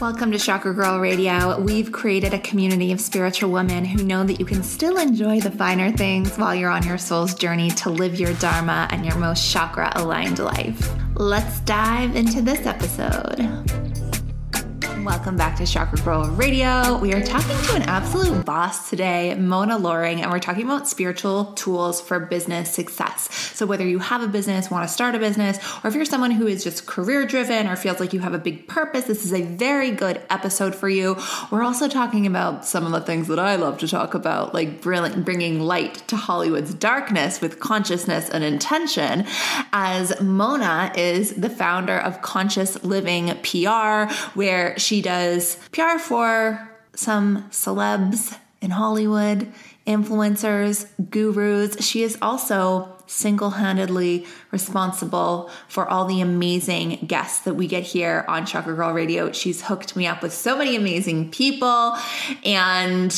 Welcome to Chakra Girl Radio. We've created a community of spiritual women who know that you can still enjoy the finer things while you're on your soul's journey to live your Dharma and your most chakra aligned life. Let's dive into this episode. Welcome back to Chakra Girl Radio. We are talking to an absolute boss today, Mona Loring, and we're talking about spiritual tools for business success. So, whether you have a business, want to start a business, or if you're someone who is just career driven or feels like you have a big purpose, this is a very good episode for you. We're also talking about some of the things that I love to talk about, like bringing light to Hollywood's darkness with consciousness and intention, as Mona is the founder of Conscious Living PR, where she does PR for some celebs in Hollywood, influencers, gurus. She is also single handedly responsible for all the amazing guests that we get here on Chakra Girl Radio. She's hooked me up with so many amazing people. And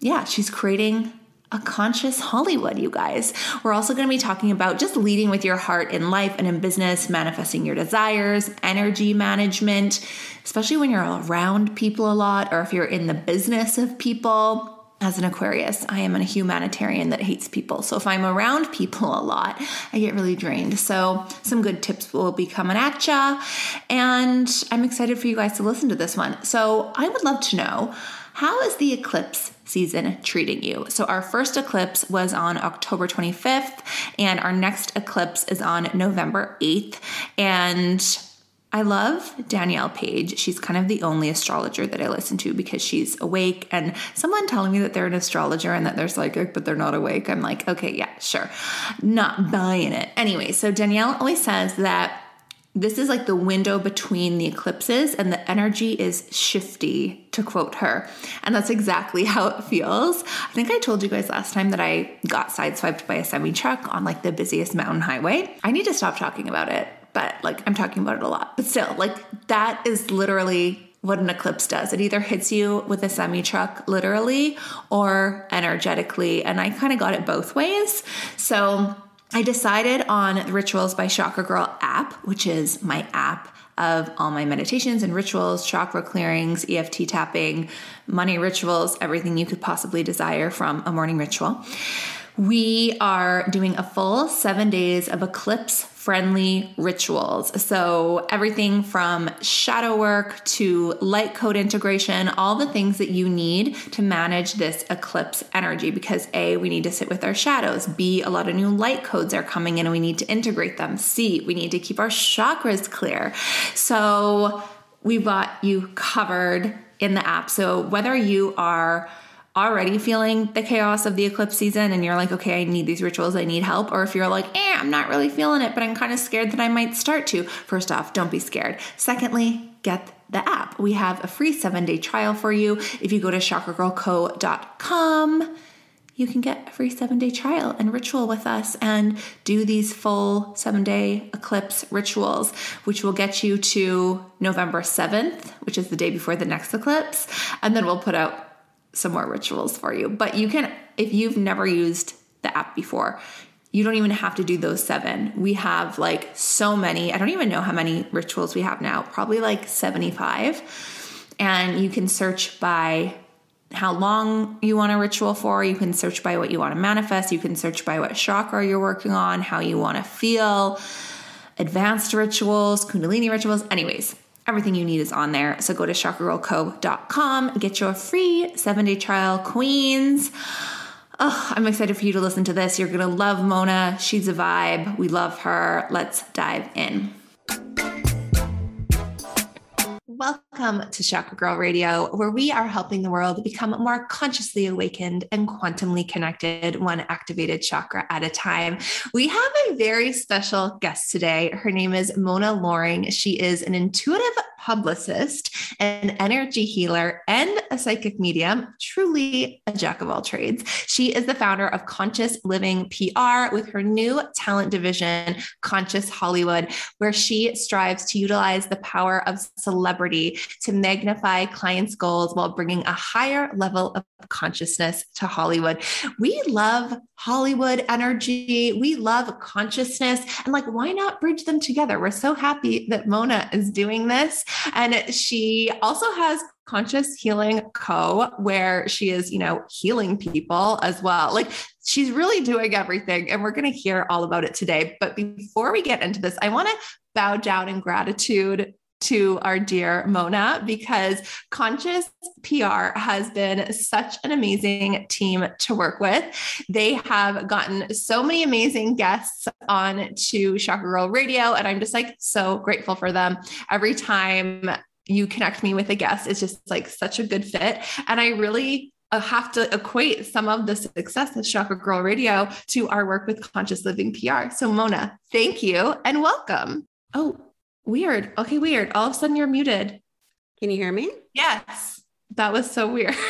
yeah, she's creating a conscious Hollywood, you guys. We're also going to be talking about just leading with your heart in life and in business, manifesting your desires, energy management, especially when you're around people a lot or if you're in the business of people. As an Aquarius, I am a humanitarian that hates people. So if I'm around people a lot, I get really drained. So some good tips will be coming at ya. And I'm excited for you guys to listen to this one. So I would love to know how is the eclipse season treating you? So, our first eclipse was on October 25th, and our next eclipse is on November 8th. And I love Danielle Page. She's kind of the only astrologer that I listen to because she's awake. And someone telling me that they're an astrologer and that they're psychic, but they're not awake, I'm like, okay, yeah, sure. Not buying it. Anyway, so Danielle always says that this is like the window between the eclipses and the energy is shifty to quote her and that's exactly how it feels i think i told you guys last time that i got sideswiped by a semi truck on like the busiest mountain highway i need to stop talking about it but like i'm talking about it a lot but still like that is literally what an eclipse does. It either hits you with a semi truck literally or energetically. And I kind of got it both ways. So I decided on the Rituals by Chakra Girl app, which is my app of all my meditations and rituals, chakra clearings, EFT tapping, money rituals, everything you could possibly desire from a morning ritual. We are doing a full seven days of eclipse friendly rituals. So, everything from shadow work to light code integration, all the things that you need to manage this eclipse energy. Because A, we need to sit with our shadows. B, a lot of new light codes are coming in and we need to integrate them. C, we need to keep our chakras clear. So, we've got you covered in the app. So, whether you are already feeling the chaos of the eclipse season and you're like, okay, I need these rituals, I need help, or if you're like, eh, I'm not really feeling it, but I'm kind of scared that I might start to, first off, don't be scared. Secondly, get the app. We have a free seven day trial for you. If you go to chakragirlco.com, you can get a free seven day trial and ritual with us and do these full seven day eclipse rituals, which will get you to November 7th, which is the day before the next eclipse. And then we'll put out some more rituals for you. But you can, if you've never used the app before, you don't even have to do those seven. We have like so many. I don't even know how many rituals we have now, probably like 75. And you can search by how long you want a ritual for. You can search by what you want to manifest. You can search by what chakra you're working on, how you want to feel, advanced rituals, Kundalini rituals. Anyways, Everything you need is on there. So go to chakragirlco.com, get your free seven day trial, Queens. Oh, I'm excited for you to listen to this. You're going to love Mona. She's a vibe. We love her. Let's dive in. Welcome to Chakra Girl Radio, where we are helping the world become more consciously awakened and quantumly connected, one activated chakra at a time. We have a very special guest today. Her name is Mona Loring. She is an intuitive publicist, an energy healer, and a psychic medium, truly a jack of all trades. She is the founder of Conscious Living PR with her new talent division, Conscious Hollywood, where she strives to utilize the power of celebrity to magnify clients' goals while bringing a higher level of consciousness to Hollywood. We love Hollywood energy. We love consciousness. And like, why not bridge them together? We're so happy that Mona is doing this. And she also has conscious healing co where she is you know healing people as well like she's really doing everything and we're going to hear all about it today but before we get into this i want to bow down in gratitude to our dear Mona because Conscious PR has been such an amazing team to work with. They have gotten so many amazing guests on to Chakra Girl Radio, and I'm just like so grateful for them. Every time you connect me with a guest. It's just like such a good fit. And I really uh, have to equate some of the success of Chakra Girl Radio to our work with Conscious Living PR. So, Mona, thank you and welcome. Oh, weird. Okay, weird. All of a sudden you're muted. Can you hear me? Yes. That was so weird.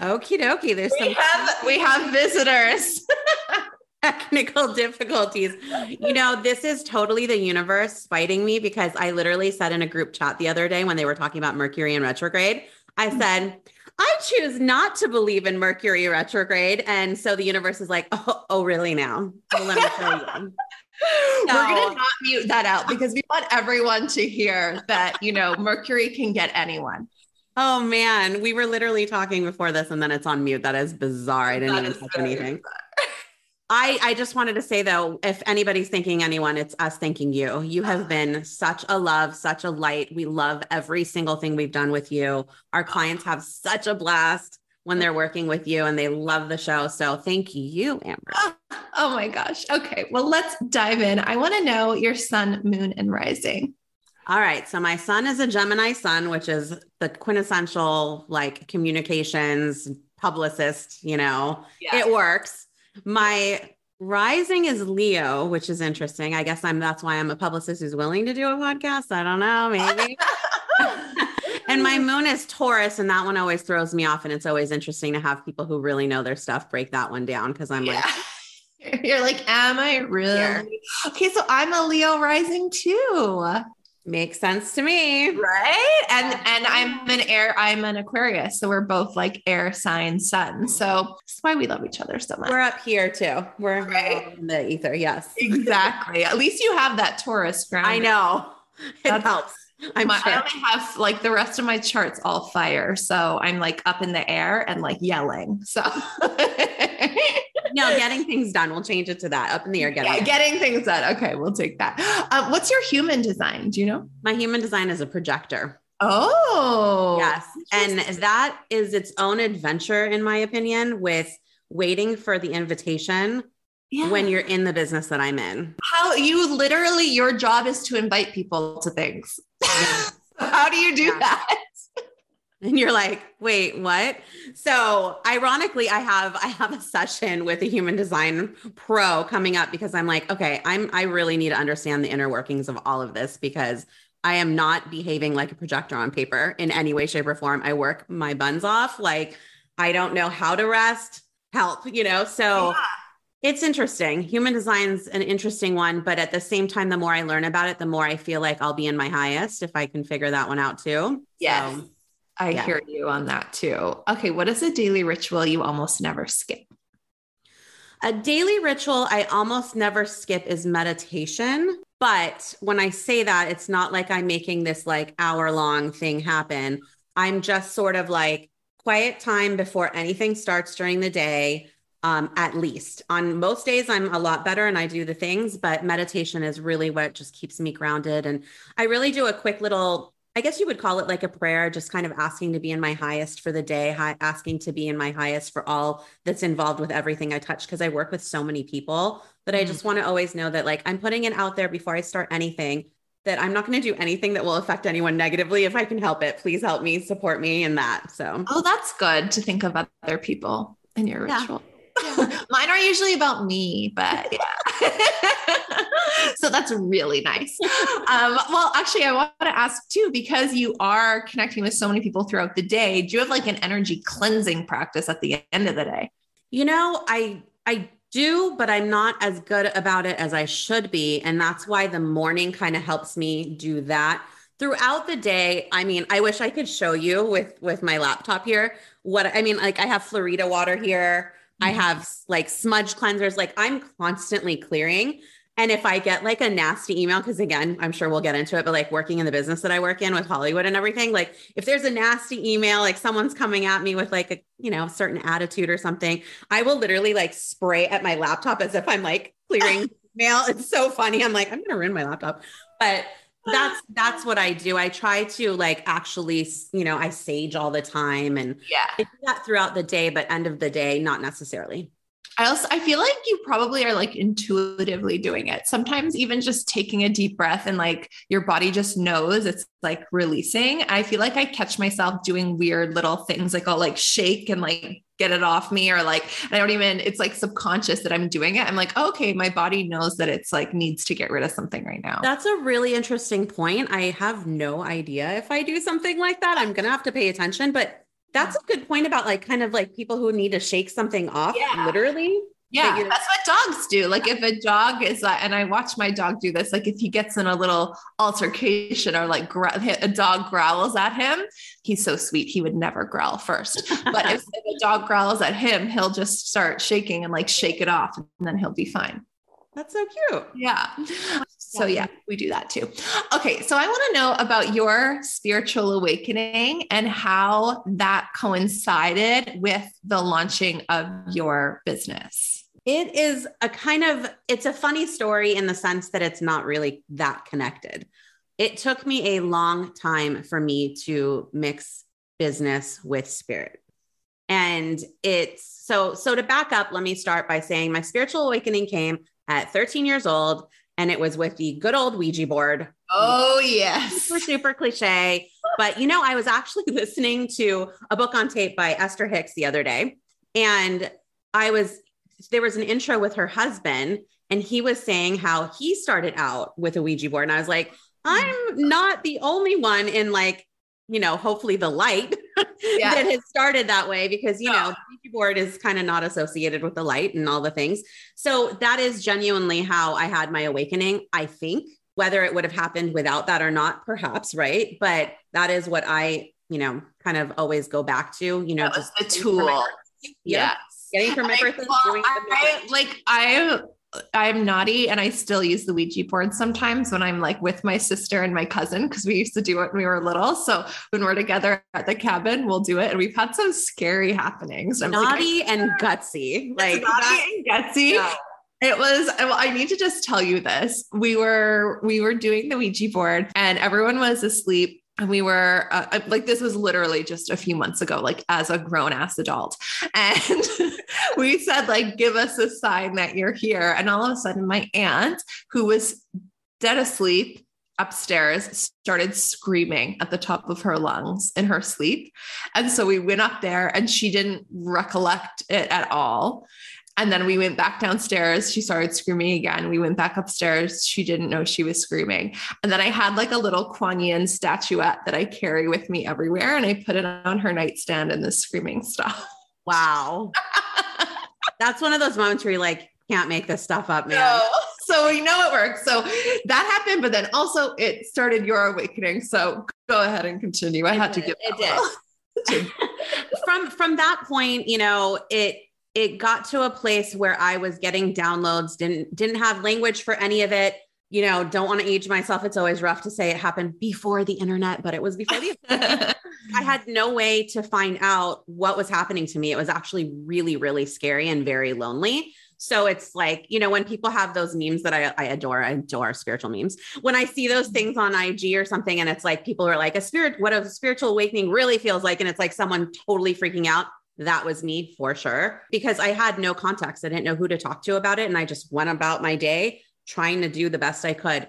Okie dokie. There's we some have, we have visitors. technical difficulties. You know, this is totally the universe fighting me because I literally said in a group chat the other day when they were talking about Mercury in retrograde, I mm. said, I choose not to believe in Mercury retrograde. And so the universe is like, oh, oh really now? Well, let me tell you. We're going to not mute that out because we want everyone to hear that, you know, Mercury can get anyone. Oh man, we were literally talking before this and then it's on mute. That is bizarre. I didn't that even touch anything. Bizarre. I, I just wanted to say though, if anybody's thanking anyone, it's us thanking you. You have ah. been such a love, such a light. We love every single thing we've done with you. Our clients have such a blast when they're working with you and they love the show. So thank you, Amber. Oh, oh my gosh. Okay. Well, let's dive in. I want to know your sun, moon, and rising. All right. So my sun is a Gemini sun, which is the quintessential like communications publicist, you know, yeah. it works. My rising is Leo, which is interesting. I guess I'm that's why I'm a publicist who's willing to do a podcast. I don't know, maybe. and my moon is Taurus, and that one always throws me off. And it's always interesting to have people who really know their stuff break that one down because I'm yeah. like, you're like, am I really? Yeah. Okay, so I'm a Leo rising too. Makes sense to me. Right. And and I'm an air, I'm an Aquarius. So we're both like air sign sun. So that's why we love each other so much. We're up here too. We're right? in the ether. Yes. Exactly. At least you have that Taurus ground. I know. It that's, helps. I'm my, sure. I only have like the rest of my charts all fire. So I'm like up in the air and like yelling. So no, getting things done. We'll change it to that. Up in the air, getting yeah, getting things done. Okay, we'll take that. Uh, what's your human design? Do you know? My human design is a projector. Oh, yes, and that is its own adventure, in my opinion, with waiting for the invitation. Yeah. when you're in the business that I'm in. How you literally your job is to invite people to things. How do you do yeah. that? and you're like wait what so ironically i have i have a session with a human design pro coming up because i'm like okay i'm i really need to understand the inner workings of all of this because i am not behaving like a projector on paper in any way shape or form i work my buns off like i don't know how to rest help you know so yeah. It's interesting. Human design's an interesting one, but at the same time, the more I learn about it, the more I feel like I'll be in my highest if I can figure that one out too. Yes. So, I yeah. hear you on that too. Okay, what is a daily ritual you almost never skip? A daily ritual I almost never skip is meditation. But when I say that, it's not like I'm making this like hour long thing happen. I'm just sort of like quiet time before anything starts during the day. Um, at least on most days, I'm a lot better and I do the things, but meditation is really what just keeps me grounded. And I really do a quick little I guess you would call it like a prayer, just kind of asking to be in my highest for the day, high, asking to be in my highest for all that's involved with everything I touch. Cause I work with so many people that I just mm. want to always know that like I'm putting it out there before I start anything, that I'm not going to do anything that will affect anyone negatively. If I can help it, please help me, support me in that. So, oh, that's good to think of other people in your yeah. ritual. Mine are usually about me, but yeah. so that's really nice. Um, well, actually, I want to ask too, because you are connecting with so many people throughout the day, do you have like an energy cleansing practice at the end of the day? You know, I I do, but I'm not as good about it as I should be. And that's why the morning kind of helps me do that. Throughout the day, I mean, I wish I could show you with with my laptop here what I mean, like I have Florida water here. I mm-hmm. have like smudge cleansers. Like I'm constantly clearing. And if I get like a nasty email, because again, I'm sure we'll get into it, but like working in the business that I work in with Hollywood and everything, like if there's a nasty email, like someone's coming at me with like a, you know, certain attitude or something, I will literally like spray at my laptop as if I'm like clearing mail. It's so funny. I'm like, I'm going to ruin my laptop. But that's that's what I do. I try to like actually, you know, I sage all the time and yeah, I do that throughout the day, but end of the day, not necessarily. I also I feel like you probably are like intuitively doing it. Sometimes even just taking a deep breath and like your body just knows it's like releasing. I feel like I catch myself doing weird little things like I'll like shake and like get it off me or like I don't even it's like subconscious that I'm doing it. I'm like, oh, okay, my body knows that it's like needs to get rid of something right now. That's a really interesting point. I have no idea if I do something like that. I'm going to have to pay attention, but that's a good point about like kind of like people who need to shake something off, yeah. literally. Yeah, that's what dogs do. Like if a dog is like, and I watch my dog do this, like if he gets in a little altercation or like a dog growls at him, he's so sweet. He would never growl first. But if, if a dog growls at him, he'll just start shaking and like shake it off and then he'll be fine. That's so cute. Yeah. So yeah, we do that too. Okay, so I want to know about your spiritual awakening and how that coincided with the launching of your business. It is a kind of it's a funny story in the sense that it's not really that connected. It took me a long time for me to mix business with spirit. And it's so so to back up, let me start by saying my spiritual awakening came at 13 years old and it was with the good old Ouija board. Oh, yes. Super, super cliche. But, you know, I was actually listening to a book on tape by Esther Hicks the other day. And I was, there was an intro with her husband, and he was saying how he started out with a Ouija board. And I was like, I'm not the only one in like, you know, hopefully the light yeah. that has started that way because, you know, Ouija board is kind of not associated with the light and all the things. So that is genuinely how I had my awakening. I think whether it would have happened without that or not, perhaps, right? But that is what I, you know, kind of always go back to, you know, just the tool. Yeah. Getting from my birthday. Well, I, like I I'm naughty and I still use the Ouija board sometimes when I'm like with my sister and my cousin because we used to do it when we were little. So when we're together at the cabin, we'll do it. And we've had some scary happenings. I'm naughty like, and gutsy. Like naughty and gutsy. Yeah. It was well, I need to just tell you this. We were we were doing the Ouija board and everyone was asleep and we were uh, like this was literally just a few months ago like as a grown ass adult. And we said like give us a sign that you're here. And all of a sudden my aunt who was dead asleep upstairs started screaming at the top of her lungs in her sleep. And so we went up there and she didn't recollect it at all and then we went back downstairs. She started screaming again. We went back upstairs. She didn't know she was screaming. And then I had like a little Kuan Yin statuette that I carry with me everywhere. And I put it on her nightstand and the screaming stuff. Wow. That's one of those moments where you like can't make this stuff up, man. No. So we know it works. So that happened, but then also it started your awakening. So go ahead and continue. I it had did. to give it did. from from that point, you know, it it got to a place where I was getting downloads, didn't didn't have language for any of it. You know, don't want to age myself. It's always rough to say it happened before the internet, but it was before the I had no way to find out what was happening to me. It was actually really, really scary and very lonely. So it's like, you know, when people have those memes that I, I adore, I adore spiritual memes. When I see those mm-hmm. things on IG or something, and it's like people are like, a spirit, what a spiritual awakening really feels like. And it's like someone totally freaking out that was me for sure because I had no context. I didn't know who to talk to about it. And I just went about my day trying to do the best I could.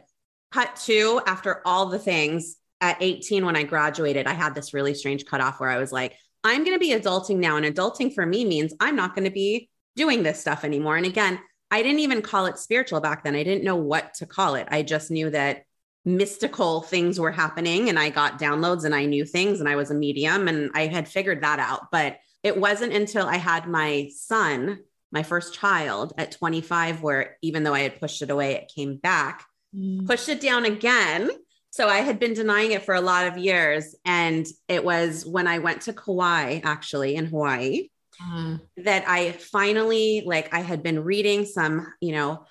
Cut two, after all the things at 18, when I graduated, I had this really strange cutoff where I was like, I'm going to be adulting now. And adulting for me means I'm not going to be doing this stuff anymore. And again, I didn't even call it spiritual back then. I didn't know what to call it. I just knew that mystical things were happening and I got downloads and I knew things and I was a medium and I had figured that out. But it wasn't until I had my son my first child at 25, where even though I had pushed it away, it came back, mm. pushed it down again. So I had been denying it for a lot of years. And it was when I went to Kauai, actually in Hawaii, mm. that I finally, like, I had been reading some, you know,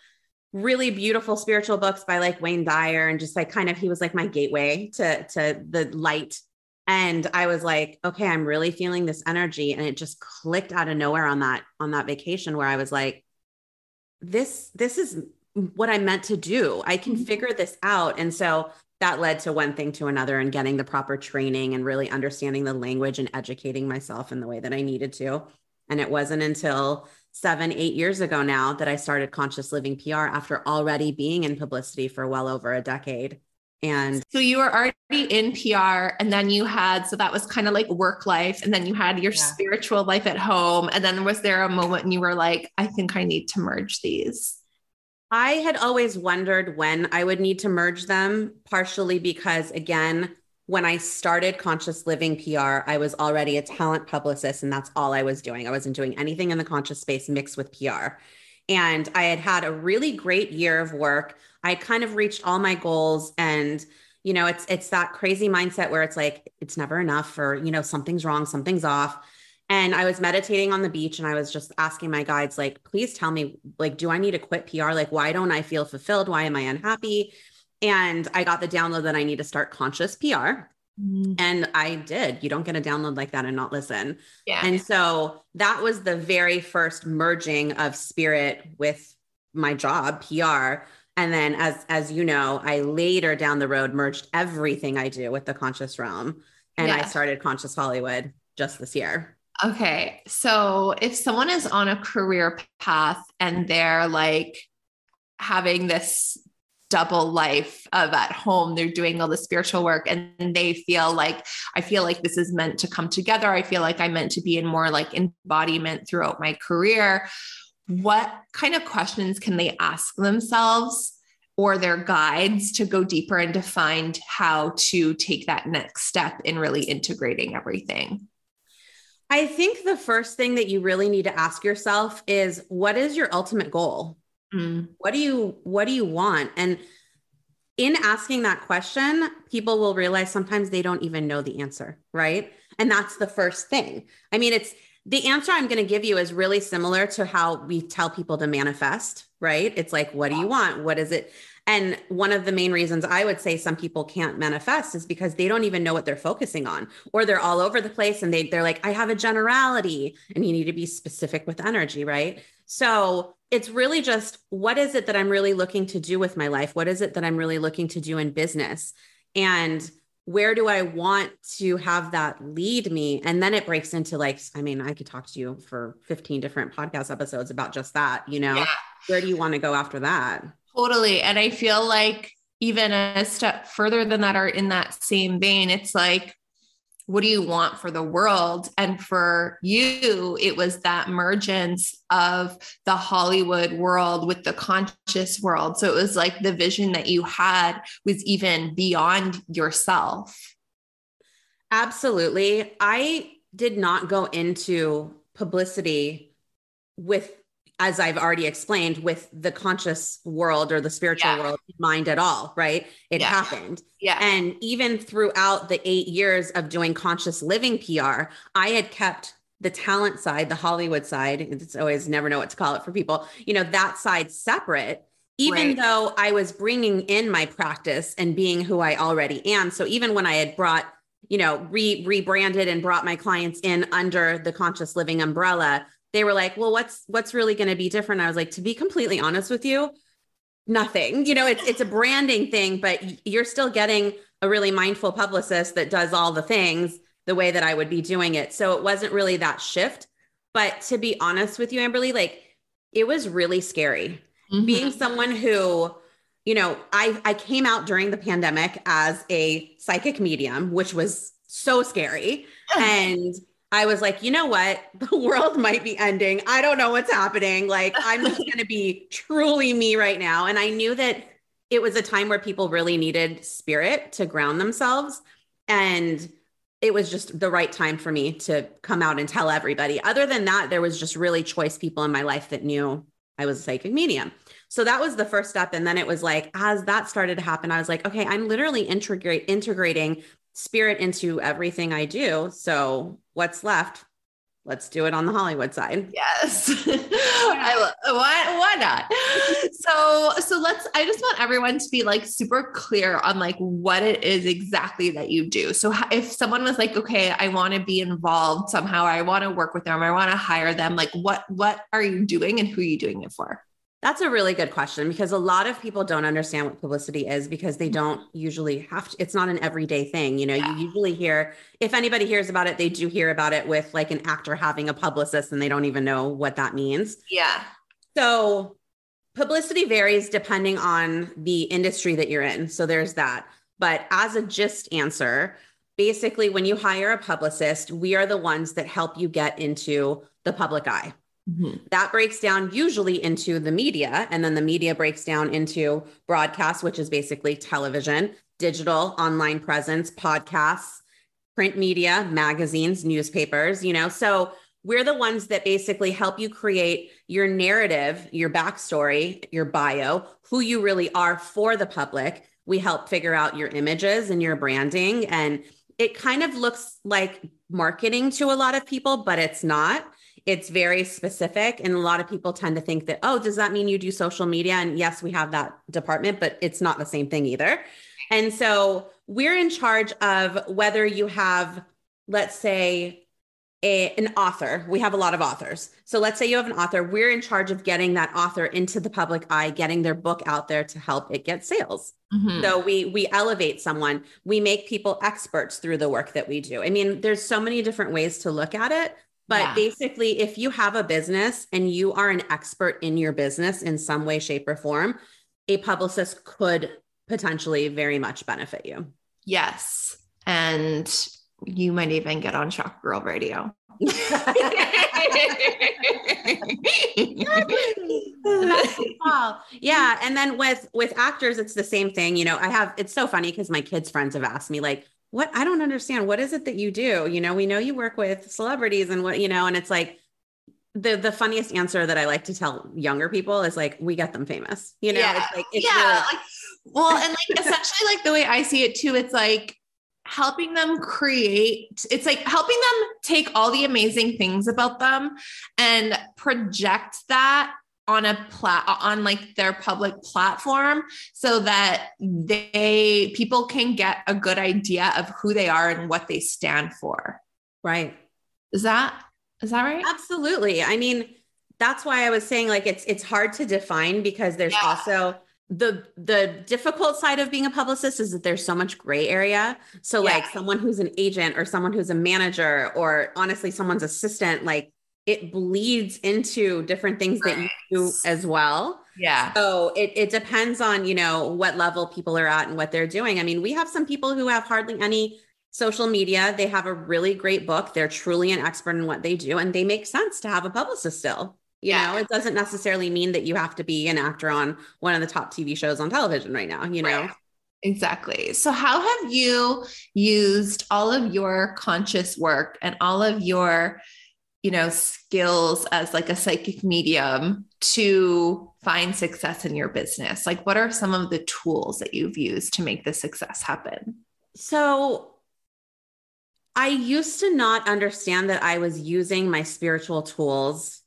really beautiful spiritual books by like Wayne Dyer and just like kind of he was like my gateway to to the light and I was like okay I'm really feeling this energy and it just clicked out of nowhere on that on that vacation where I was like this this is what I meant to do I can mm-hmm. figure this out and so that led to one thing to another and getting the proper training and really understanding the language and educating myself in the way that I needed to and it wasn't until seven, eight years ago now that I started Conscious Living PR after already being in publicity for well over a decade. And so you were already in PR, and then you had, so that was kind of like work life, and then you had your yeah. spiritual life at home. And then was there a moment when you were like, I think I need to merge these? I had always wondered when I would need to merge them, partially because, again, when I started Conscious Living PR, I was already a talent publicist, and that's all I was doing. I wasn't doing anything in the conscious space mixed with PR. And I had had a really great year of work. I kind of reached all my goals and you know it's it's that crazy mindset where it's like it's never enough or you know something's wrong something's off and i was meditating on the beach and i was just asking my guides like please tell me like do i need to quit pr like why don't i feel fulfilled why am i unhappy and I got the download that I need to start conscious PR. Mm. And I did. You don't get a download like that and not listen. Yeah. And so that was the very first merging of spirit with my job, PR. And then as as you know, I later down the road merged everything I do with the conscious realm. And yeah. I started Conscious Hollywood just this year. Okay. So if someone is on a career path and they're like having this double life of at home. They're doing all the spiritual work and they feel like i feel like this is meant to come together. I feel like i'm meant to be in more like embodiment throughout my career. What kind of questions can they ask themselves or their guides to go deeper and to find how to take that next step in really integrating everything? I think the first thing that you really need to ask yourself is what is your ultimate goal Mm. What do you what do you want? And in asking that question, people will realize sometimes they don't even know the answer, right? And that's the first thing. I mean, it's the answer I'm going to give you is really similar to how we tell people to manifest, right? It's like, what do you want? What is it? And one of the main reasons I would say some people can't manifest is because they don't even know what they're focusing on, or they're all over the place and they, they're like, I have a generality, and you need to be specific with energy, right? So it's really just what is it that I'm really looking to do with my life? What is it that I'm really looking to do in business? And where do I want to have that lead me? And then it breaks into like, I mean, I could talk to you for 15 different podcast episodes about just that, you know? Yeah. Where do you want to go after that? Totally. And I feel like even a step further than that, or in that same vein, it's like, what do you want for the world? And for you, it was that mergence of the Hollywood world with the conscious world. So it was like the vision that you had was even beyond yourself. Absolutely. I did not go into publicity with as I've already explained, with the conscious world or the spiritual yeah. world mind at all, right? It yeah. happened. Yeah. And even throughout the eight years of doing conscious living PR, I had kept the talent side, the Hollywood side. It's always never know what to call it for people, you know, that side separate. Even right. though I was bringing in my practice and being who I already am. So even when I had brought, you know, re rebranded and brought my clients in under the conscious living umbrella, they were like, well, what's what's really going to be different? I was like, to be completely honest with you, nothing. You know, it's it's a branding thing, but you're still getting a really mindful publicist that does all the things the way that I would be doing it. So it wasn't really that shift. But to be honest with you, Amberly, like it was really scary mm-hmm. being someone who, you know, I I came out during the pandemic as a psychic medium, which was so scary. and I was like, you know what? The world might be ending. I don't know what's happening. Like, I'm just going to be truly me right now. And I knew that it was a time where people really needed spirit to ground themselves. And it was just the right time for me to come out and tell everybody. Other than that, there was just really choice people in my life that knew I was a psychic medium. So that was the first step. And then it was like, as that started to happen, I was like, okay, I'm literally integrate integrating spirit into everything I do. So what's left? let's do it on the Hollywood side. Yes. I love why why not? so so let's I just want everyone to be like super clear on like what it is exactly that you do. So if someone was like, okay, I want to be involved somehow, I want to work with them, I want to hire them, like what what are you doing and who are you doing it for? That's a really good question because a lot of people don't understand what publicity is because they mm-hmm. don't usually have to, it's not an everyday thing. You know, yeah. you usually hear, if anybody hears about it, they do hear about it with like an actor having a publicist and they don't even know what that means. Yeah. So publicity varies depending on the industry that you're in. So there's that. But as a gist answer, basically, when you hire a publicist, we are the ones that help you get into the public eye. Mm-hmm. That breaks down usually into the media, and then the media breaks down into broadcast, which is basically television, digital, online presence, podcasts, print media, magazines, newspapers, you know. So we're the ones that basically help you create your narrative, your backstory, your bio, who you really are for the public. We help figure out your images and your branding. And it kind of looks like marketing to a lot of people, but it's not it's very specific and a lot of people tend to think that oh does that mean you do social media? And yes we have that department but it's not the same thing either. And so we're in charge of whether you have let's say a, an author. We have a lot of authors. So let's say you have an author. We're in charge of getting that author into the public eye getting their book out there to help it get sales. Mm-hmm. so we we elevate someone. We make people experts through the work that we do. I mean there's so many different ways to look at it but yeah. basically, if you have a business and you are an expert in your business in some way, shape, or form, a publicist could potentially very much benefit you. Yes. And you might even get on Chakra Girl Radio. yeah and then with with actors it's the same thing you know i have it's so funny because my kids friends have asked me like what I don't understand. What is it that you do? You know, we know you work with celebrities and what, you know, and it's like the the funniest answer that I like to tell younger people is like, we get them famous. You know, yeah. it's like it's yeah, really- like, well, and like essentially like the way I see it too, it's like helping them create it's like helping them take all the amazing things about them and project that on a plat on like their public platform so that they people can get a good idea of who they are and what they stand for. Right. Is that is that right? Absolutely. I mean that's why i was saying like it's it's hard to define because there's yeah. also the the difficult side of being a publicist is that there's so much gray area. So yeah. like someone who's an agent or someone who's a manager or honestly someone's assistant like it bleeds into different things that you do as well. Yeah. So it, it depends on, you know, what level people are at and what they're doing. I mean, we have some people who have hardly any social media. They have a really great book. They're truly an expert in what they do, and they make sense to have a publicist still. You yeah. know, it doesn't necessarily mean that you have to be an actor on one of the top TV shows on television right now, you know? Right. Exactly. So, how have you used all of your conscious work and all of your you know skills as like a psychic medium to find success in your business? Like what are some of the tools that you've used to make the success happen? So i used to not understand that i was using my spiritual tools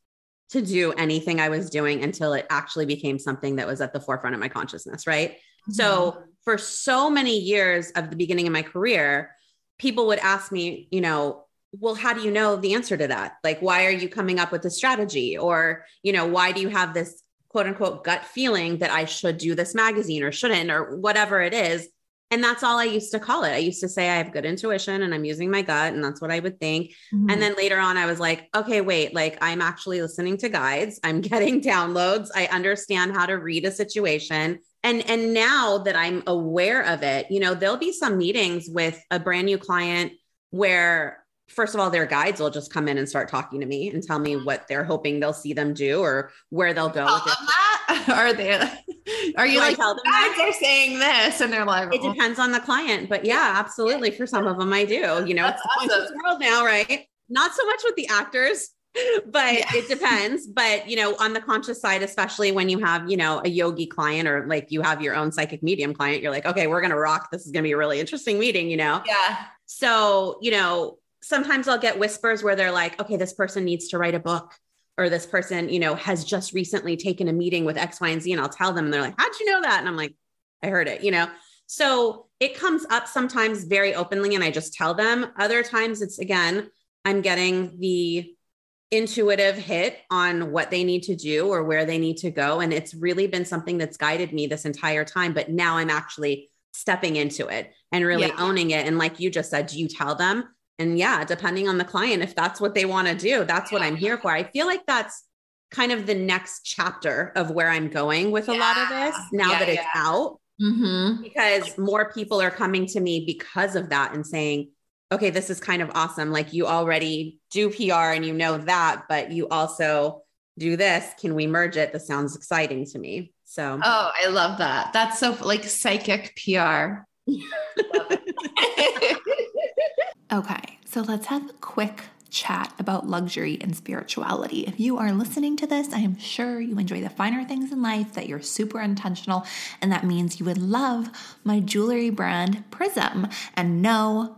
to do anything i was doing until it actually became something that was at the forefront of my consciousness right? Mm-hmm. so for so many years of the beginning of my career people would ask me you know well how do you know the answer to that? Like why are you coming up with the strategy? Or you know why do you have this quote unquote gut feeling that i should do this magazine or shouldn't or whatever it is? And that's all i used to call it. I used to say i have good intuition and i'm using my gut and that's what i would think. Mm-hmm. and then later on i was like okay wait like i'm actually listening to guides. I'm getting downloads. I understand how to read a situation. And and now that i'm aware of it you know there'll be some meetings with a brand new client where first of all, their guides will just come in and start talking to me and tell me what they're hoping they'll see them do or where they'll go. Are they are you like tell them that? are saying this and they're like It "Oh, depends on the client, but yeah, absolutely. For some of them, I do. You know, That's it's the conscious world now, right? Not so much with the actors, but Yeah. it depends. But you know, on the conscious side, especially when you have, you know, a yogi client or like you have your own psychic medium client, you're like, okay, we're gonna rock. This is gonna be a really interesting meeting, you know. yeah So, you know, sometimes I'll get whispers where they're like, okay, this person needs to write a book. Or this person, you know, has just recently taken a meeting with X, Y, and Z. And I'll tell them, and they're like, How'd you know that? And I'm like, I heard it, you know? So it comes up sometimes very openly, and I just tell them. Other times it's again, I'm getting the intuitive hit on what they need to do or where they need to go. And it's really been something that's guided me this entire time. But now I'm actually stepping into it and really Yeah. owning it. And like you just said, do you tell them? And yeah, depending on the client, if that's what they want to do, that's what I'm here for. I feel like that's kind of the next chapter of where I'm going with a lot of this now Yeah, that it's yeah. out mm-hmm. because more people are coming to me because of that and saying, okay, this is kind of awesome. Like you already do PR and you know that, but you also do this. Can we merge it? This sounds exciting to me. So, oh i love that that's so like psychic pr okay so let's have a quick chat about luxury and spirituality. If you are listening to this, I am sure you enjoy the finer things in life, that you're super intentional, and that means you would love my jewelry brand Prism. And no,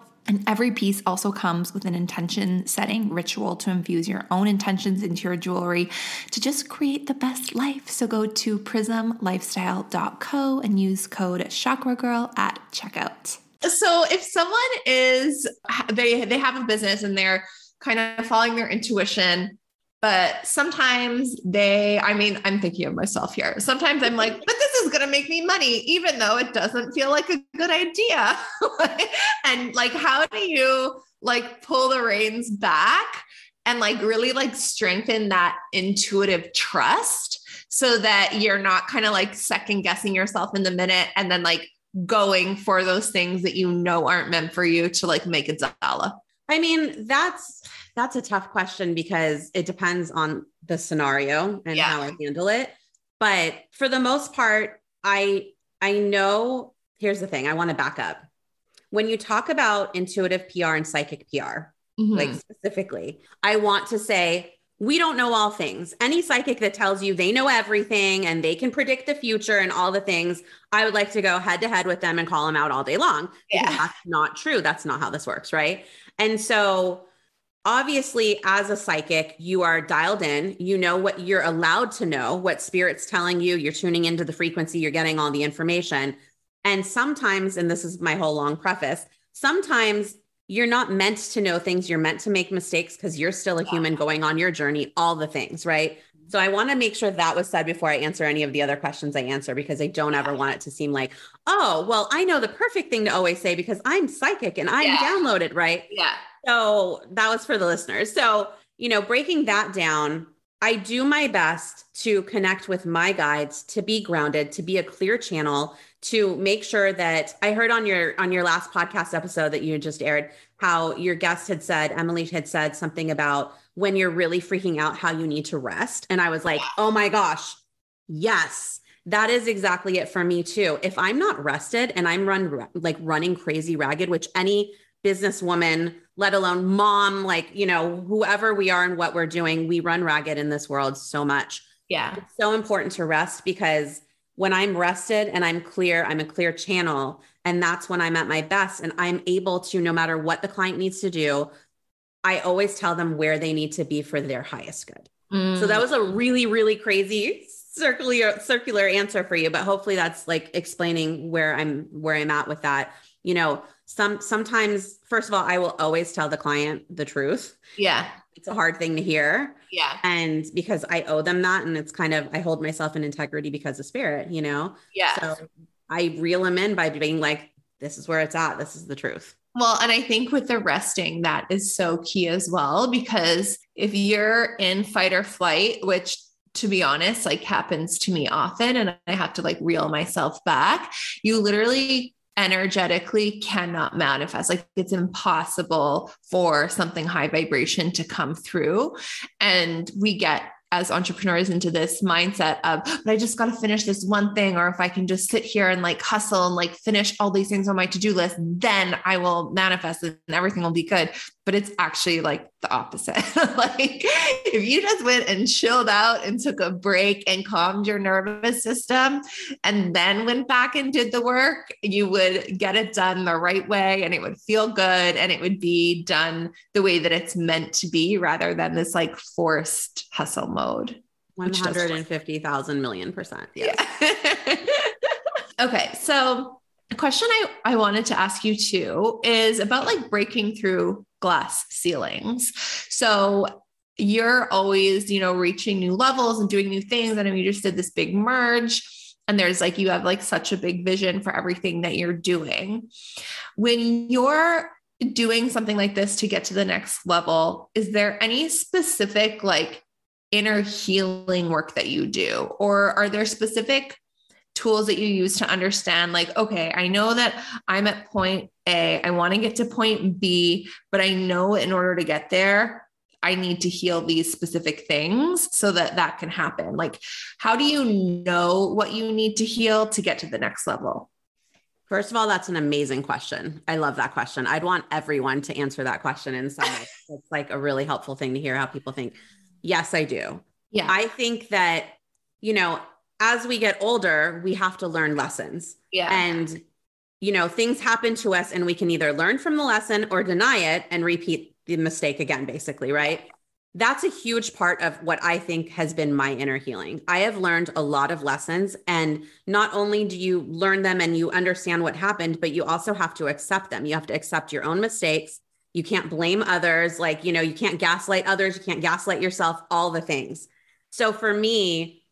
And every piece also comes with an intention setting ritual to infuse your own intentions into your jewelry to just create the best life. So go to prismlifestyle.co and use code Chakra Girl at checkout. So if someone is they they have a business and they're kind of following their intuition, but sometimes they I mean, I'm thinking of myself here. Sometimes I'm like, but this is going to make me money even though it doesn't feel like a good idea. and like how do you like pull the reins back and like really like strengthen that intuitive trust so that you're not kind of like second guessing yourself in the minute and then like going for those things that you know aren't meant for you to like make a dollar. I mean, that's that's a tough question because it depends on the scenario and Yeah. how I handle it. But for the most part, I I know here's the thing, I want to back up. When you talk about intuitive PR and psychic PR, like Mm-hmm. specifically, I want to say we don't know all things. Any psychic that tells you they know everything and they can predict the future and all the things, I would like to go head to head with them and call them out all day long. Yeah. That's not true. That's not how this works. Right. And so, obviously, as a psychic, you are dialed in. You know what you're allowed to know, what spirit's telling you. You're tuning into the frequency, you're getting all the information. And sometimes, and this is my whole long preface, sometimes you're not meant to know things. You're meant to make mistakes because you're still a human going on your journey, all the things, right? So I want to make sure that was said before I answer any of the other questions I answer because I don't ever want it to seem like, oh, well, I know the perfect thing to always say because I'm psychic and I'm Yeah. downloaded, right? Yeah. So that was for the listeners. So, you know, breaking that down, I do my best to connect with my guides to be grounded, to be a clear channel, to make sure that I heard on your on your last podcast episode that you just aired how your guest had said Emily had said something about when you're really freaking out how you need to rest and I was like, "Oh my gosh. Yes." That is exactly it for me too. If I'm not rested and I'm run like running crazy ragged, which any businesswoman, let alone mom, like, you know, whoever we are and what we're doing, we run ragged in this world so much. Yeah. It's so important to rest because when I'm rested and I'm clear, I'm a clear channel. And that's when I'm at my best. And I'm able to, no matter what the client needs to do, I always tell them where they need to be for their highest good. Mm. So that was a really, really crazy circular circular answer for you, but hopefully that's like explaining where I'm where I'm at with that. You know, some sometimes first of all i will always tell the client the truth. Yeah. It's a hard thing to hear. Yeah. And because i owe them that and it's kind of i hold myself in integrity because of spirit you know? Yeah. So i reel them in by being like this is where it's at. This is the truth. Well, and I think with the resting, that is so key as well, because if you're in fight or flight, which to be honest, like happens to me often, and I have to like reel myself back, you literally energetically cannot manifest. Like it's impossible for something high vibration to come through. And we get as entrepreneurs into this mindset of, but I just got to finish this one thing. Or if I can just sit here and like hustle and like finish all these things on my to do list, then I will manifest and everything will be good. But it's actually like the opposite. like if you just went and chilled out and took a break and calmed your nervous system and then went back and did the work, you would get it done the right way and it would feel good and it would be done the way that it's meant to be rather than this like forced hustle mode. 150,000 million percent. Yes. Yeah. okay. So, a question I, I wanted to ask you too is about like breaking through glass ceilings. So, you're always, you know, reaching new levels and doing new things. I know you just did this big merge and there's like you have like such a big vision for everything that you're doing. When you're doing something like this to get to the next level, is there any specific like inner healing work that you do? Or are there specific tools that you use to understand, like, okay, I know that I'm at point A, I want to get to point B, but I know in order to get there, I need to heal these specific things so that that can happen. Like, how do you know what you need to heal to get to the next level? First of all, that's an amazing question. I love that question. I'd want everyone to answer that question in some way. It's like a really helpful thing to hear how people think. Yes, I do. Yeah. I think that, you know, as we get older, we have to learn lessons. Yeah. And, you know, things happen to us and we can either learn from the lesson or deny it and repeat the mistake again, basically, right? That's a huge part of what I think has been my inner healing. I have learned a lot of lessons. And not only do you learn them and you understand what happened, but you also have to accept them. You have to accept your own mistakes you can't blame others. Like, you know, you can't gaslight others. You can't gaslight yourself, all the things. So for me,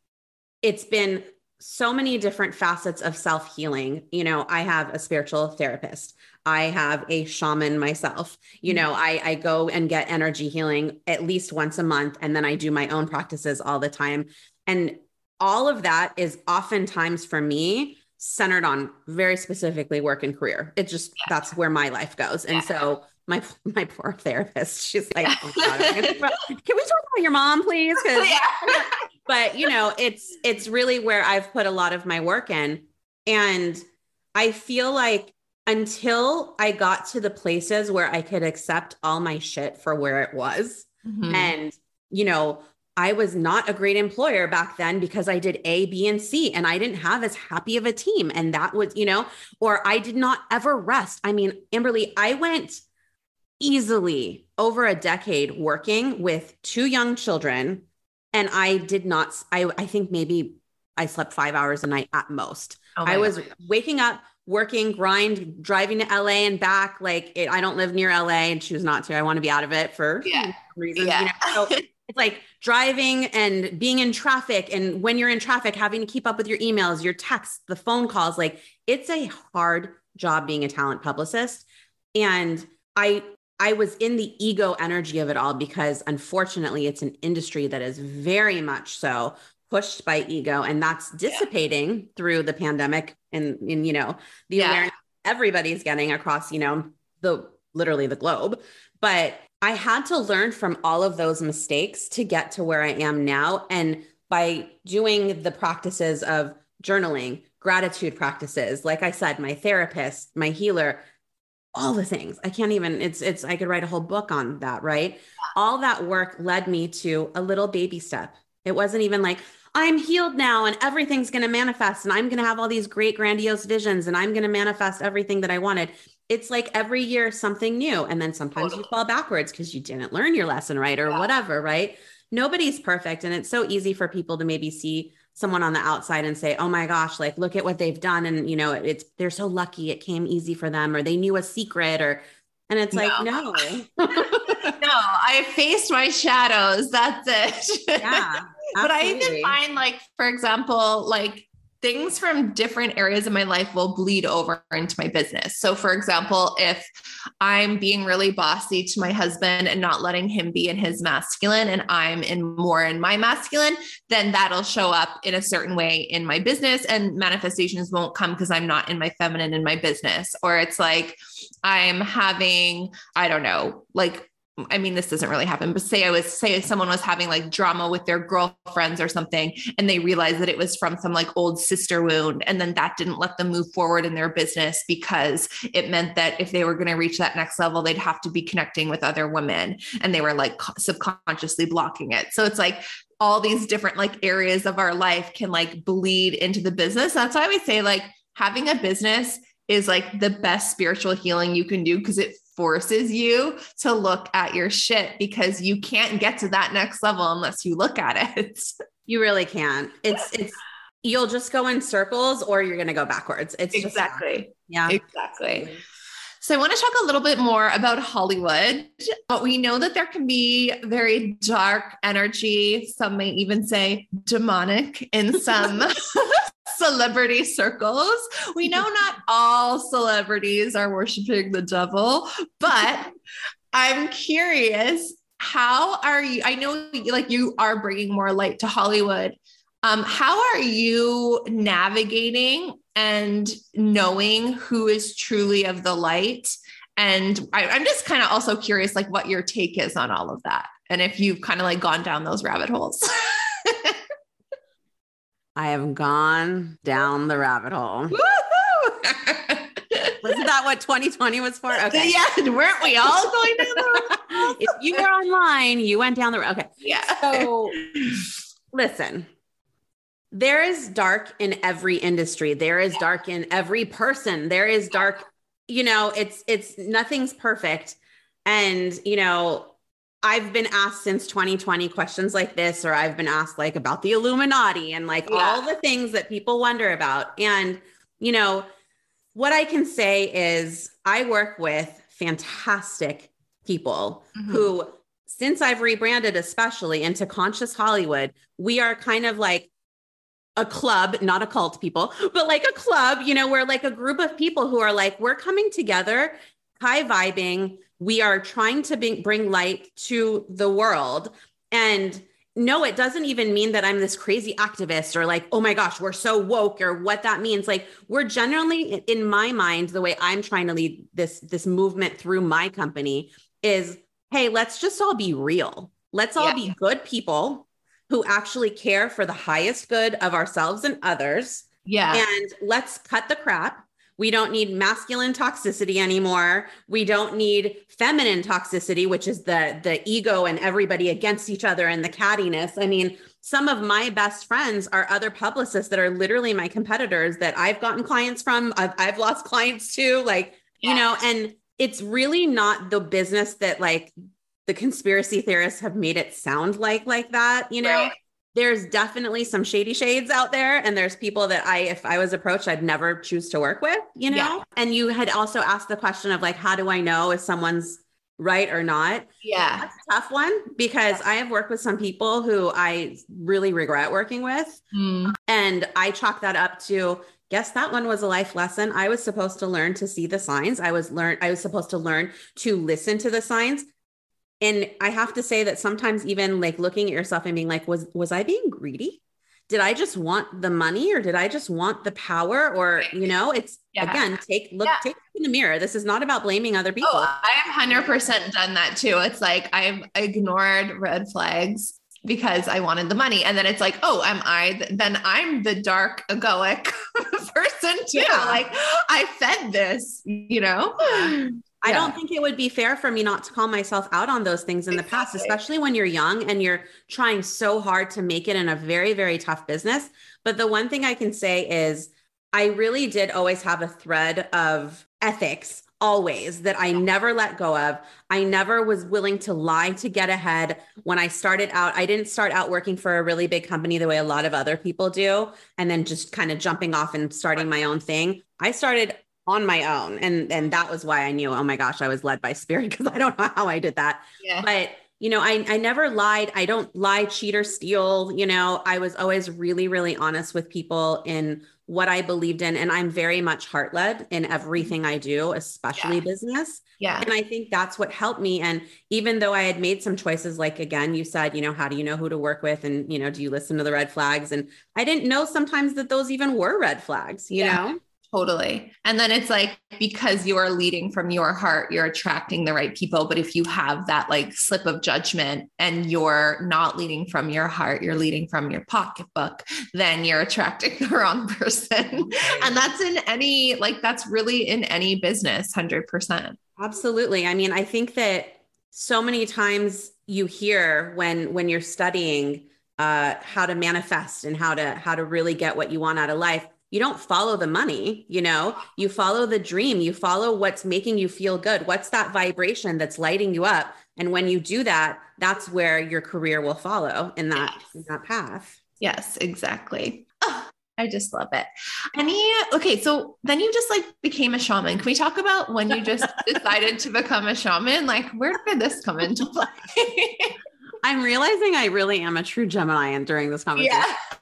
it's been so many different facets of self healing. You know, I have a spiritual therapist. I have a shaman myself. You know, I, I go and get energy healing at least once a month, and then I do my own practices all the time. And all of that is oftentimes for me centered on very specifically work and career. It just yeah. that's where my life goes. And yeah. so my my poor therapist. She's like, oh God, can we talk about your mom, please? Yeah. but you know, it's it's really where I've put a lot of my work in. And I feel like until I got to the places where I could accept all my shit for where it was. Mm-hmm. And, you know, I was not a great employer back then because I did A, B, and C, and I didn't have as happy of a team. And that was, you know, or I did not ever rest. I mean, Amberly, I went easily over a decade working with two young children and i did not i i think maybe i slept 5 hours a night at most oh i was God. waking up working grind driving to la and back like it, i don't live near la and choose not to i want to be out of it for yeah. reasons yeah. You know? so it's like driving and being in traffic and when you're in traffic having to keep up with your emails your texts the phone calls like it's a hard job being a talent publicist and I I was in the ego energy of it all because unfortunately it's an industry that is very much so pushed by ego and that's dissipating yeah. through the pandemic and, and you know the yeah. awareness everybody's getting across you know the literally the globe but i had to learn from all of those mistakes to get to where i am now and by doing the practices of journaling gratitude practices like i said my therapist my healer all the things i can't even it's it's i could write a whole book on that right all that work led me to a little baby step it wasn't even like I'm healed now and everything's going to manifest and I'm going to have all these great grandiose visions and I'm going to manifest everything that I wanted. It's like every year something new. And then sometimes you fall backwards because you didn't learn your lesson right or yeah. whatever, right? Nobody's perfect. And it's so easy for people to maybe see someone on the outside and say, "Oh my gosh, like look at what they've done and you know, it's they're so lucky it came easy for them or they knew a secret or and it's like, no. No, no I faced my shadows. That's it. Yeah. but I even find like, for example, like things from different areas of my life will bleed over into my business. So, for example, if I'm being really bossy to my husband and not letting him be in his masculine and I'm in more in my masculine, then that'll show up in a certain way in my business and manifestations won't come because I'm not in my feminine in my business. Or it's like I'm having, I don't know, like I mean, this doesn't really happen, but say I was, say someone was having like drama with their girlfriends or something, and they realized that it was from some like old sister wound. And then that didn't let them move forward in their business because it meant that if they were going to reach that next level, they'd have to be connecting with other women. And they were like subconsciously blocking it. So it's like, all these different like areas of our life can like bleed into the business. That's why I would say like having a business is like the best spiritual healing you can do because it forces you to look at your shit because you can't get to that next level unless you look at it. You really can't. It's it's you'll just go in circles or you're going to go backwards. It's exactly. Yeah. Exactly. So I want to talk a little bit more about Hollywood. But we know that there can be very dark energy. Some may even say demonic in some celebrity circles. We know not all celebrities are worshiping the devil, but I'm curious how are you I know like you are bringing more light to Hollywood. Um, how are you navigating and knowing who is truly of the light? And I, I'm just kind of also curious, like, what your take is on all of that, and if you've kind of like gone down those rabbit holes. I have gone down the rabbit hole. Wasn't that what 2020 was for? Okay. Yeah, weren't we all going down the road? if you were online, you went down the road. Okay. Yeah. So listen, there is dark in every industry. There is dark in every person. There is dark, you know, it's it's nothing's perfect. And, you know, I've been asked since 2020 questions like this, or I've been asked like about the Illuminati and like yeah. all the things that people wonder about. And, you know, what I can say is I work with fantastic people mm-hmm. who, since I've rebranded, especially into Conscious Hollywood, we are kind of like a club, not a cult people, but like a club, you know, we're like a group of people who are like, we're coming together, high vibing we are trying to bring, bring light to the world. And no, it doesn't even mean that I'm this crazy activist or like, oh my gosh, we're so woke or what that means. Like we're generally in my mind, the way I'm trying to lead this this movement through my company is, hey, let's just all be real. Let's all yeah. be good people who actually care for the highest good of ourselves and others. Yeah. And let's cut the crap we don't need masculine toxicity anymore. We don't need feminine toxicity, which is the the ego and everybody against each other and the cattiness. I mean, some of my best friends are other publicists that are literally my competitors that I've gotten clients from. I've, I've lost clients too. Like, yeah. you know, and it's really not the business that like the conspiracy theorists have made it sound like like that, you know. Right there's definitely some shady shades out there and there's people that i if i was approached i'd never choose to work with you know yeah. and you had also asked the question of like how do i know if someone's right or not yeah that's a tough one because i have worked with some people who i really regret working with mm. and i chalk that up to guess that one was a life lesson. I was supposed to learn to see the signs. I was learn I was supposed to learn to listen to the signs. And I have to say that sometimes even like looking at yourself and being like, was was I being greedy? Did I just want the money or did I just want the power? Or, you know, it's yeah. again, take look, yeah. take in the mirror. This is not about blaming other oh, people. Oh, I have 100% done that too. It's like I've ignored red flags because I wanted the money. And then it's like, oh, am I, then I'm the dark egoic person too. Yeah. Like I fed this, you know? I don't think it would be fair for me not to call myself out on those things in the past, especially when you're young and you're trying so hard to make it in a very, very tough business. But the one thing I can say is I really did always have a thread of ethics always that I never let go of. I never was willing to lie to get ahead. When I started out, I didn't start out working for a really big company the way a lot of other people do and then just kind of jumping off and starting my own thing. I started on my own and and that was why I knew, oh my gosh, I was led by spirit because I don't know how I did that. Yeah. But you know, I, I never lied. I don't lie, cheat, or steal. You know, I was always really, really honest with people in what I believed in. And I'm very much heart led in everything I do, especially yeah. business. Yeah. And I think that's what helped me. And even though I had made some choices, like again, you said, you know, how do you know who to work with? And, you know, do you listen to the red flags? And I didn't know sometimes that those even were red flags, you yeah. know? Totally. And then it's like because you are leading from your heart, you're attracting the right people. But if you have that like slip of judgment and you're not leading from your heart, you're leading from your pocketbook, then you're attracting the wrong person. and that's in any, like, that's really in any business, 100%. Absolutely. I mean, I think that so many times you hear when when you're studying uh, how to manifest and how to how to really get what you want out of life you don't follow the money, you know, you follow the dream, you follow what's making you feel good. What's that vibration that's lighting you up? And when you do that, that's where your career will follow in that, yes. in that path. Yes, exactly. Oh, I just love it. Any okay, so then you just like became a shaman. Can we talk about when you just decided to become a shaman? Like, where did this come into play? I'm realizing I really am a true Gemini and during this conversation. Yeah.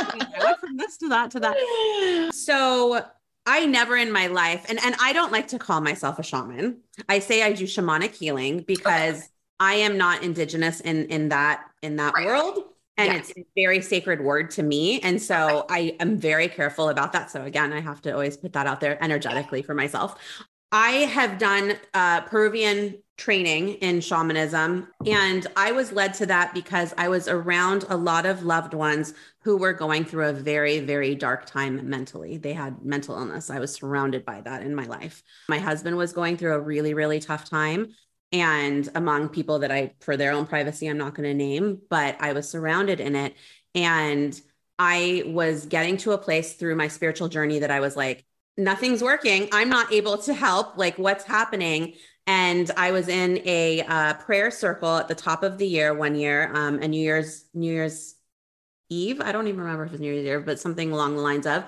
I went from this to that to that. So I never in my life, and, and I don't like to call myself a shaman. I say I do shamanic healing because okay. I am not indigenous in in that in that right. world. And yes. it's a very sacred word to me. And so I am very careful about that. So again, I have to always put that out there energetically for myself. I have done uh, Peruvian training in shamanism. And I was led to that because I was around a lot of loved ones who were going through a very, very dark time mentally. They had mental illness. I was surrounded by that in my life. My husband was going through a really, really tough time. And among people that I, for their own privacy, I'm not going to name, but I was surrounded in it. And I was getting to a place through my spiritual journey that I was like, nothing's working. I'm not able to help. Like, what's happening? and I was in a uh, prayer circle at the top of the year one year, um, a New Year's New Year's Eve. I don't even remember if it was New Year's Eve, but something along the lines of.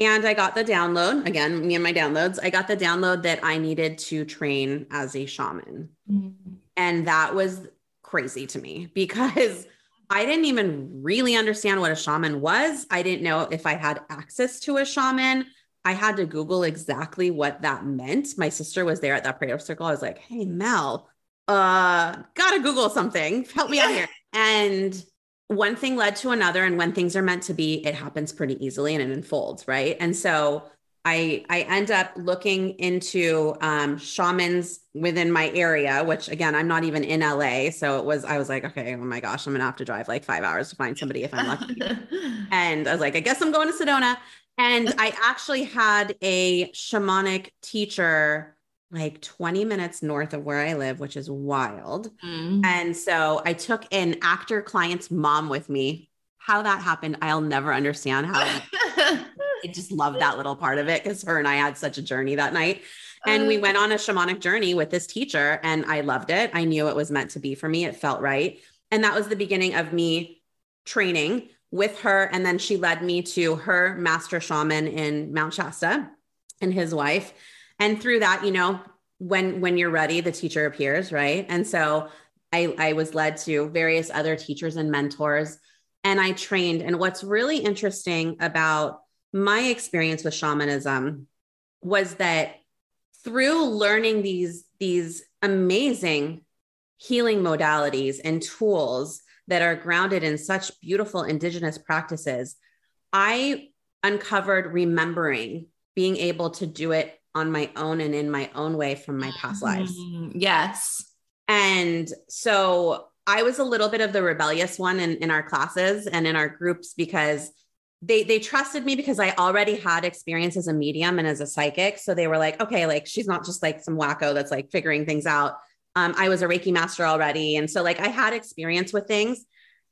And I got the download again, me and my downloads. I got the download that I needed to train as a shaman. Mm-hmm. And that was crazy to me because I didn't even really understand what a shaman was. I didn't know if I had access to a shaman. I had to Google exactly what that meant. My sister was there at that prayer circle. I was like, hey, Mel, uh, gotta Google something. Help me out here. And one thing led to another. And when things are meant to be, it happens pretty easily and it unfolds, right? And so I I end up looking into um, shamans within my area, which again I'm not even in LA, so it was I was like, okay, oh my gosh, I'm gonna have to drive like five hours to find somebody if I'm lucky. and I was like, I guess I'm going to Sedona. And I actually had a shamanic teacher like 20 minutes north of where I live, which is wild. Mm. And so I took an actor client's mom with me. How that happened, I'll never understand how I just love that little part of it because her and I had such a journey that night. And we uh. went on a shamanic journey with this teacher, and I loved it. I knew it was meant to be for me. It felt right. And that was the beginning of me training with her. And then she led me to her master shaman in Mount Shasta and his wife. And through that, you know, when when you're ready, the teacher appears, right? And so I, I was led to various other teachers and mentors and I trained. And what's really interesting about my experience with shamanism was that through learning these these amazing healing modalities and tools that are grounded in such beautiful indigenous practices i uncovered remembering being able to do it on my own and in my own way from my past lives Mm, yes. and so I was a little bit of the rebellious one in, in our classes and in our groups because they they trusted me because I already had experience as a medium and as a psychic. So they were like, okay, like she's not just like some wacko that's like figuring things out. Um, I was a Reiki master already. And so like I had experience with things.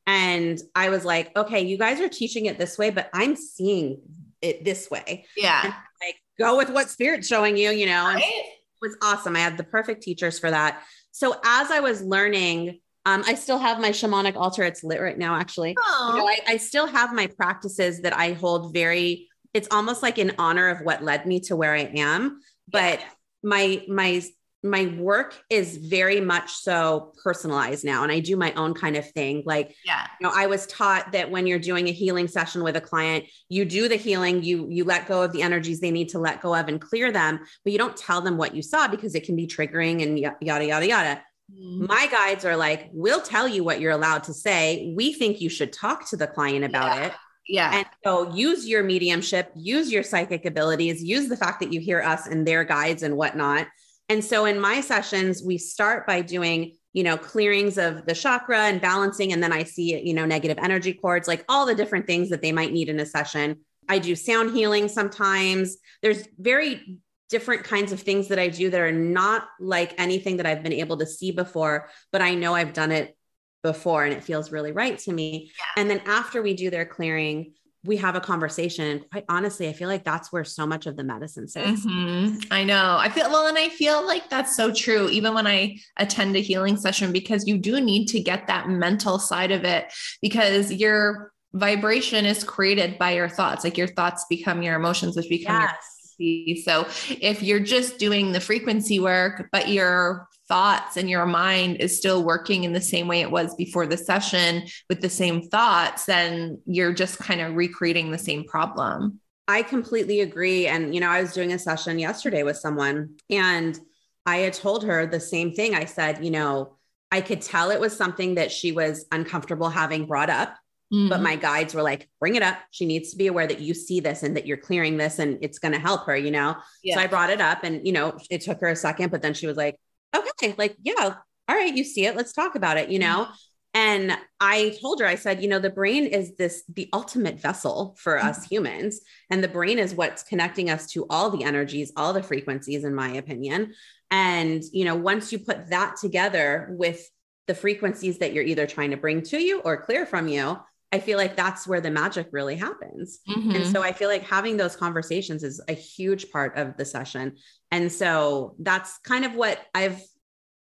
And I was like, okay, you guys are teaching it this way, but I'm seeing it this way. Yeah. And, like go with what spirit's showing you, you know. Right? it was awesome. I had the perfect teachers for that. So as I was learning, um, I still have my shamanic altar. It's lit right now, actually. You know, I, I still have my practices that I hold very. It's almost like in honor of what led me to where I am. But my my my work is very much so personalized now, and I do my own kind of thing. Like yeah. you know i was taught that when you're doing a healing session with a client you do the healing you you let go of the energies they need to let go of and clear them but you don't tell them what you saw because it can be triggering and y- yada yada yada Mm-hmm. my guides are like we'll tell you what you're allowed to say we think you should talk to the client about Yeah. it Yeah. and so use your mediumship, use your psychic abilities, use the fact that you hear us and their guides and whatnot. And so in my sessions, we start by doing, you know, clearings of the chakra and balancing. And then I see, you know, negative energy cords, like all the different things that they might need in a session. I do sound healing sometimes. There's very different kinds of things that I do that are not like anything that I've been able to see before, but I know I've done it before and it feels really right to me. And then after we do their clearing, we have a conversation. And quite honestly, I feel like that's where so much of the medicine sits. Mhm. I know. I feel well, and I feel like that's so true. Even when I attend a healing session, because you do need to get that mental side of it, because your vibration is created by your thoughts. Like your thoughts become your emotions, which become your Yes. frequency. So if you're just doing the frequency work, but your thoughts and your mind is still working in the same way it was before the session with the same thoughts, then you're just kind of recreating the same problem. I completely agree. And, you know, I was doing a session yesterday with someone and I had told her the same thing. I said, you know, I could tell it was something that she was uncomfortable having brought up, but Mhm. my guides were like, bring it up. She needs to be aware that you see this and that you're clearing this and it's going to help her, you know? So I brought it up and, you know, it took her a second, but then she was like, okay, like, yeah, all right, you see it. Let's talk about it, you know? Mm-hmm. And I told her, I said, you know, the brain is this, the ultimate vessel for us mm-hmm. humans. And the brain is what's connecting us to all the energies, all the frequencies, in my opinion. And, you know, once you put that together with the frequencies that you're either trying to bring to you or clear from you, I feel like that's where the magic really happens. Mhm. And so I feel like having those conversations is a huge part of the session. And so that's kind of what I've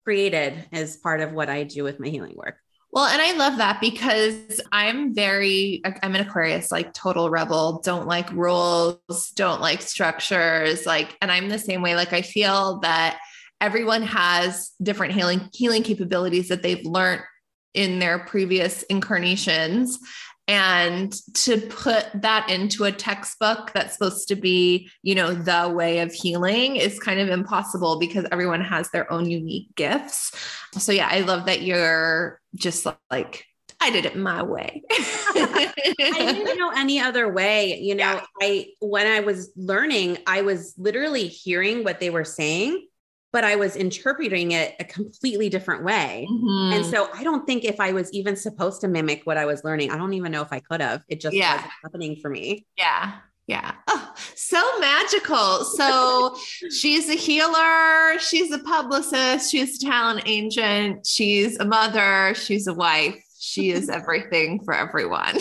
created as part of what I do with my healing work. Well, and I love that because I'm very, I'm an Aquarius, like total rebel, don't like rules, don't like structures. Like, and I'm the same way. Like, I feel that everyone has different healing, healing capabilities that they've learned in their previous incarnations. And to put that into a textbook that's supposed to be, you know, the way of healing is kind of impossible because everyone has their own unique gifts. So, yeah, I love that you're just like, I did it my way. I didn't know any other way. You know, Yeah. I, when I was learning, I was literally hearing what they were saying, but I was interpreting it a completely different way. Mhm. And so I don't think if I was even supposed to mimic what I was learning, I don't even know if I could have. It just Yeah. wasn't happening for me. Yeah. Yeah. Oh, so magical. So she's a healer. She's a publicist. She's a talent agent. She's a mother. She's a wife. She is everything for everyone.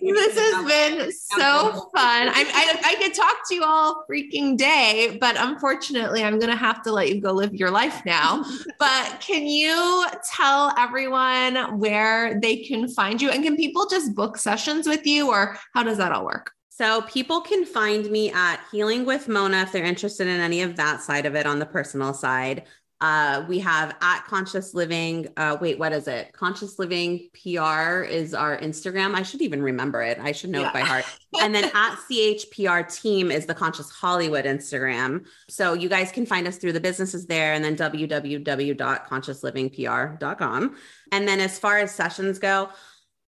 This has been so fun. I, I, I could talk to you all freaking day, but unfortunately, I'm going to have to let you go live your life now. but can you tell everyone where they can find you? And can people just book sessions with you, or how does that all work? So people can find me at Healing with Mona if they're interested in any of that side of it on the personal side. Uh, we have at Conscious Living. Uh, wait, what is it? Conscious Living PR is our Instagram. I should even remember it. I should know yeah. it by heart. and then at CHPR Team is the Conscious Hollywood Instagram. So you guys can find us through the businesses there and then www.consciouslivingpr.com. And then as far as sessions go,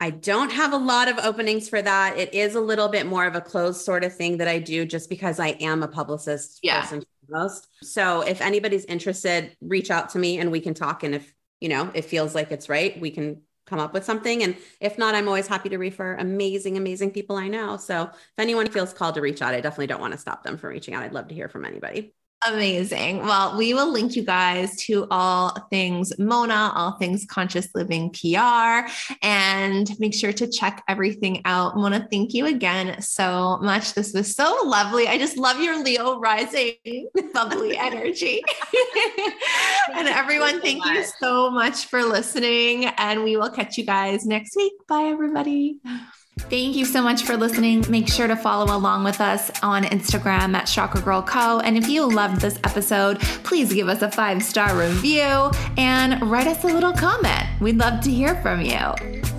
I don't have a lot of openings for that. It is a little bit more of a closed sort of thing that I do just because I am a publicist yeah. first foremost. So if anybody's interested, reach out to me and we can talk. And if, you know, it feels like it's right, we can come up with something. And if not, I'm always happy to refer amazing, amazing people I know. So if anyone feels called to reach out, I definitely don't want to stop them from reaching out. I'd love to hear from anybody. Amazing. Well, we will link you guys to all things Mona, all things conscious living PR, and make sure to check everything out. Mona, thank you again so much. This was so lovely. I just love your Leo rising, bubbly energy. and everyone, thank you so much for listening. And we will catch you guys next week. Bye, everybody. Thank you so much for listening. Make sure to follow along with us on Instagram at Chakra Girl Co. And if you loved this episode, please give us a five star review and write us a little comment. We'd love to hear from you.